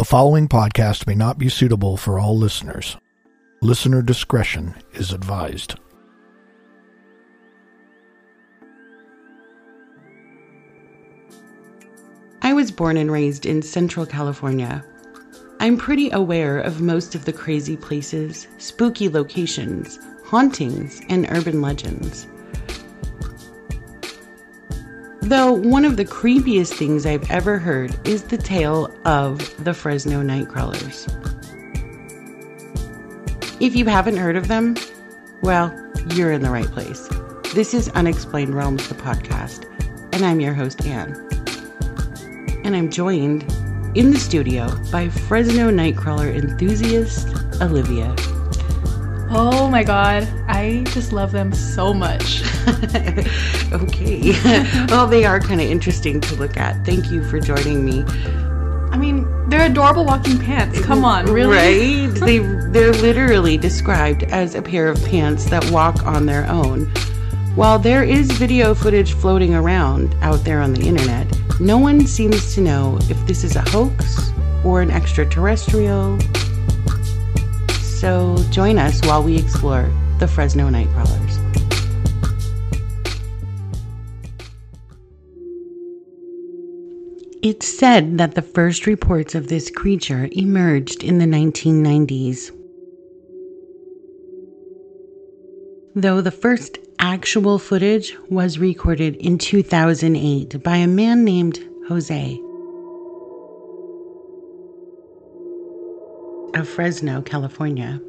The following podcast may not be suitable for all listeners. Listener discretion is advised. I was born and raised in Central California. I'm pretty aware of most of the crazy places, spooky locations, hauntings, and urban legends. Though one of the creepiest things I've ever heard is the tale of the Fresno Nightcrawlers. If you haven't heard of them, well, you're in the right place. This is Unexplained Realms, the podcast, and I'm your host, Anne. And I'm joined in the studio by Fresno Nightcrawler enthusiast, Olivia. Oh my god, I just love them so much. okay. well, they are kind of interesting to look at. Thank you for joining me. I mean, they're adorable walking pants. Come on, really? Right? they they're literally described as a pair of pants that walk on their own. While there is video footage floating around out there on the internet, no one seems to know if this is a hoax or an extraterrestrial. So join us while we explore the Fresno Night Nightcrawlers. It's said that the first reports of this creature emerged in the 1990s. Though the first actual footage was recorded in 2008 by a man named Jose of Fresno, California.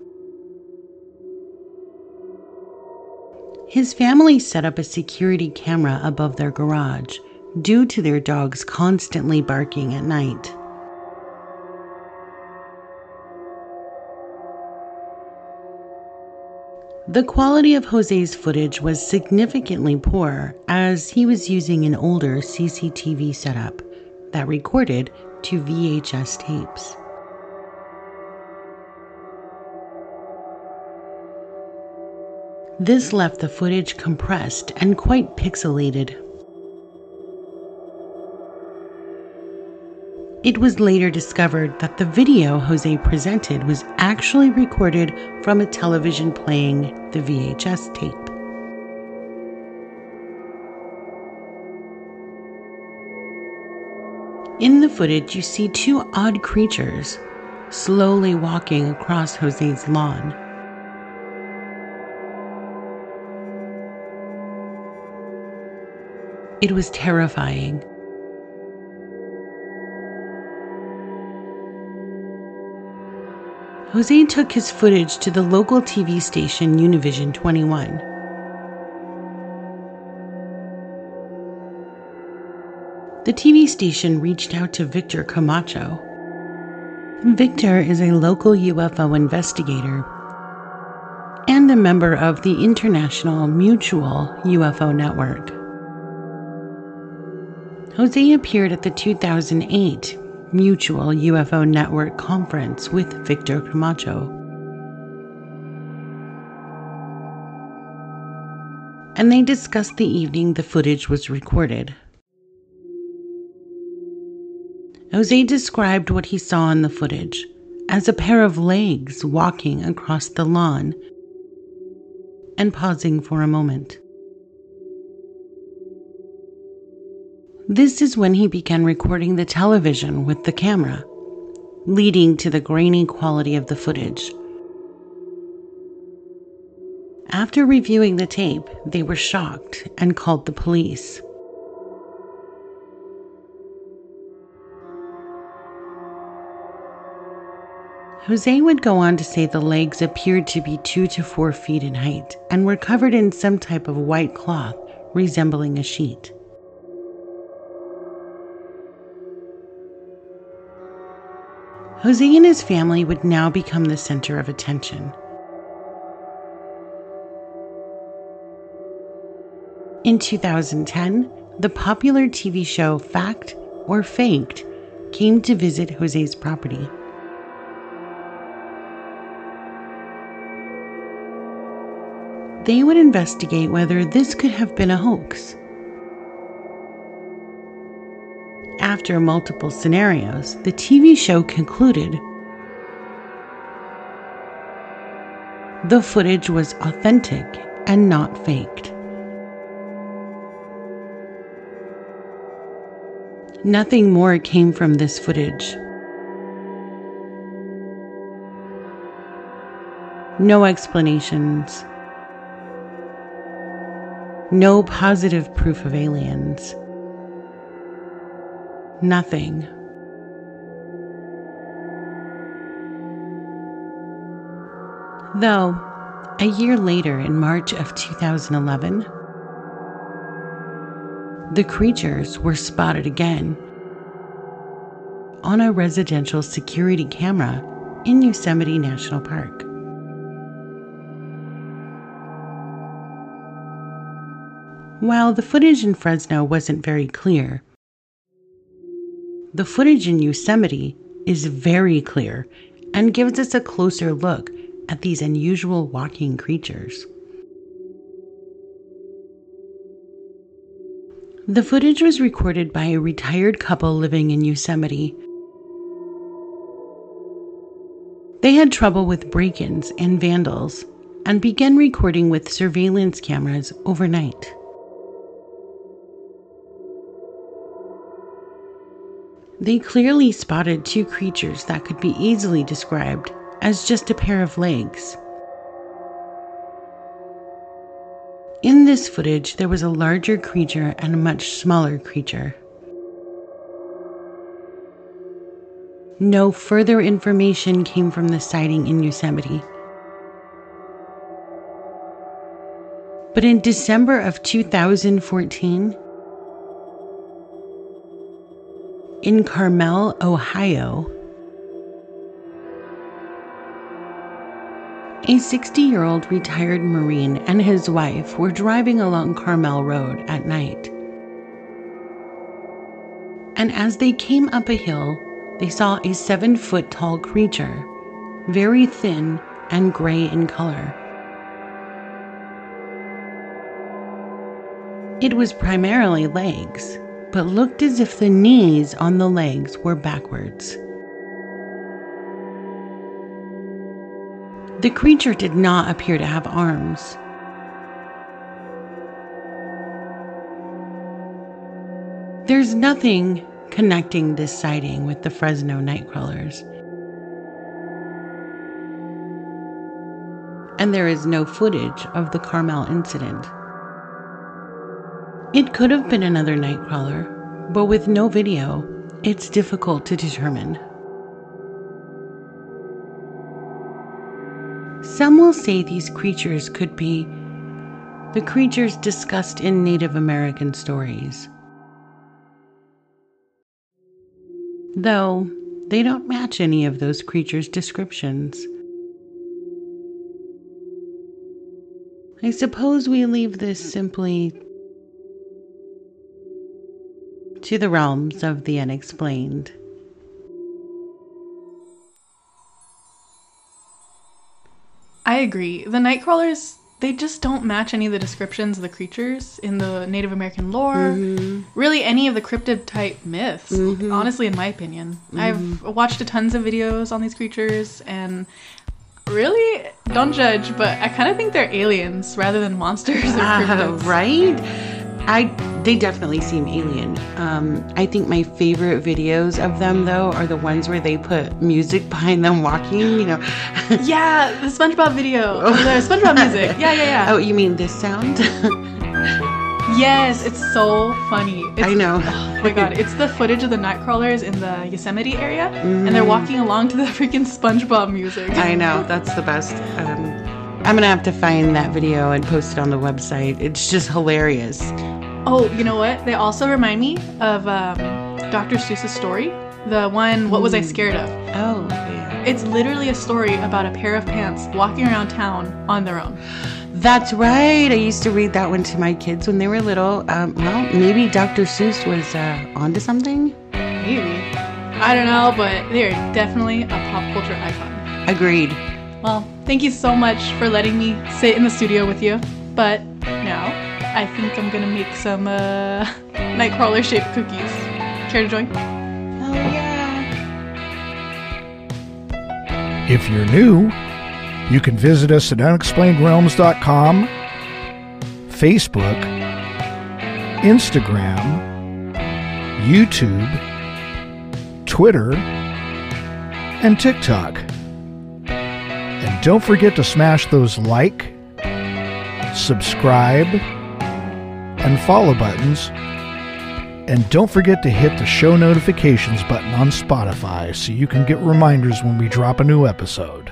His family set up a security camera above their garage due to their dogs constantly barking at night. The quality of Jose's footage was significantly poor as he was using an older CCTV setup that recorded to VHS tapes. This left the footage compressed and quite pixelated. It was later discovered that the video Jose presented was actually recorded from a television playing the VHS tape. In the footage, you see two odd creatures slowly walking across Jose's lawn. It was terrifying. Jose took his footage to the local TV station Univision 21. The TV station reached out to Victor Camacho. Victor is a local UFO investigator and a member of the International Mutual UFO Network. Jose appeared at the 2008 Mutual UFO Network conference with Victor Camacho. And they discussed the evening the footage was recorded. Jose described what he saw in the footage as a pair of legs walking across the lawn and pausing for a moment. This is when he began recording the television with the camera, leading to the grainy quality of the footage. After reviewing the tape, they were shocked and called the police. Jose would go on to say the legs appeared to be two to four feet in height and were covered in some type of white cloth resembling a sheet. Jose and his family would now become the center of attention. In 2010, the popular TV show Fact or Faked came to visit Jose's property. They would investigate whether this could have been a hoax. After multiple scenarios, the TV show concluded the footage was authentic and not faked. Nothing more came from this footage. No explanations. No positive proof of aliens. Nothing. Though, a year later, in March of 2011, the creatures were spotted again on a residential security camera in Yosemite National Park. While the footage in Fresno wasn't very clear, the footage in Yosemite is very clear and gives us a closer look at these unusual walking creatures. The footage was recorded by a retired couple living in Yosemite. They had trouble with break ins and vandals and began recording with surveillance cameras overnight. They clearly spotted two creatures that could be easily described as just a pair of legs. In this footage, there was a larger creature and a much smaller creature. No further information came from the sighting in Yosemite. But in December of 2014, in Carmel, Ohio, a 60 year old retired Marine and his wife were driving along Carmel Road at night. And as they came up a hill, they saw a seven foot tall creature, very thin and gray in color. It was primarily legs, but looked as if the knees on the legs were backwards. The creature did not appear to have arms. There's nothing connecting this sighting with the Fresno Nightcrawlers. And there is no footage of the Carmel incident. It could have been another Nightcrawler, but with no video, it's difficult to determine. Some will say these creatures could be the creatures discussed in Native American stories. Though they don't match any of those creatures' descriptions. I suppose we leave this simply to the realms of the unexplained. I agree. The Nightcrawlers, they just don't match any of the descriptions of the creatures in the Native American lore. Mm-hmm. Really, any of the cryptid type myths, honestly, in my opinion. Mm-hmm. I've watched a tons of videos on these creatures and really, don't judge, but I kind of think they're aliens rather than monsters or Uh, right? I they definitely seem alien. Um, I think my favorite videos of them though are the ones where they put music behind them walking. You know. Yeah, the SpongeBob video. Or the SpongeBob music. Yeah, yeah, yeah. oh, you mean this sound? Yes, it's so funny. It's, I know. Oh my god, it's the footage of the Nightcrawlers in the Yosemite area, and they're walking along to the freaking SpongeBob music. Mm. I know that's the best. Um, I'm gonna have to find that video and post it on the website. It's just hilarious. Oh, you know what? They also remind me of um, Dr. Seuss's story, the one "What Was I Scared Of." Oh, yeah. It's literally a story about a pair of pants walking around town on their own. That's right. I used to read that one to my kids when they were little. Um, well, maybe Dr. Seuss was uh, onto something. Maybe. I don't know, but they're definitely a pop culture icon. Agreed. Well, thank you so much for letting me sit in the studio with you. But now, I think I'm gonna make some uh, Nightcrawler shaped cookies. Care to join? Hell yeah. If you're new, you can visit us at unexplainedrealms.com, Facebook, Instagram, YouTube, Twitter, and TikTok. Don't forget to smash those like, subscribe, and follow buttons. And don't forget to hit the show notifications button on Spotify so you can get reminders when we drop a new episode.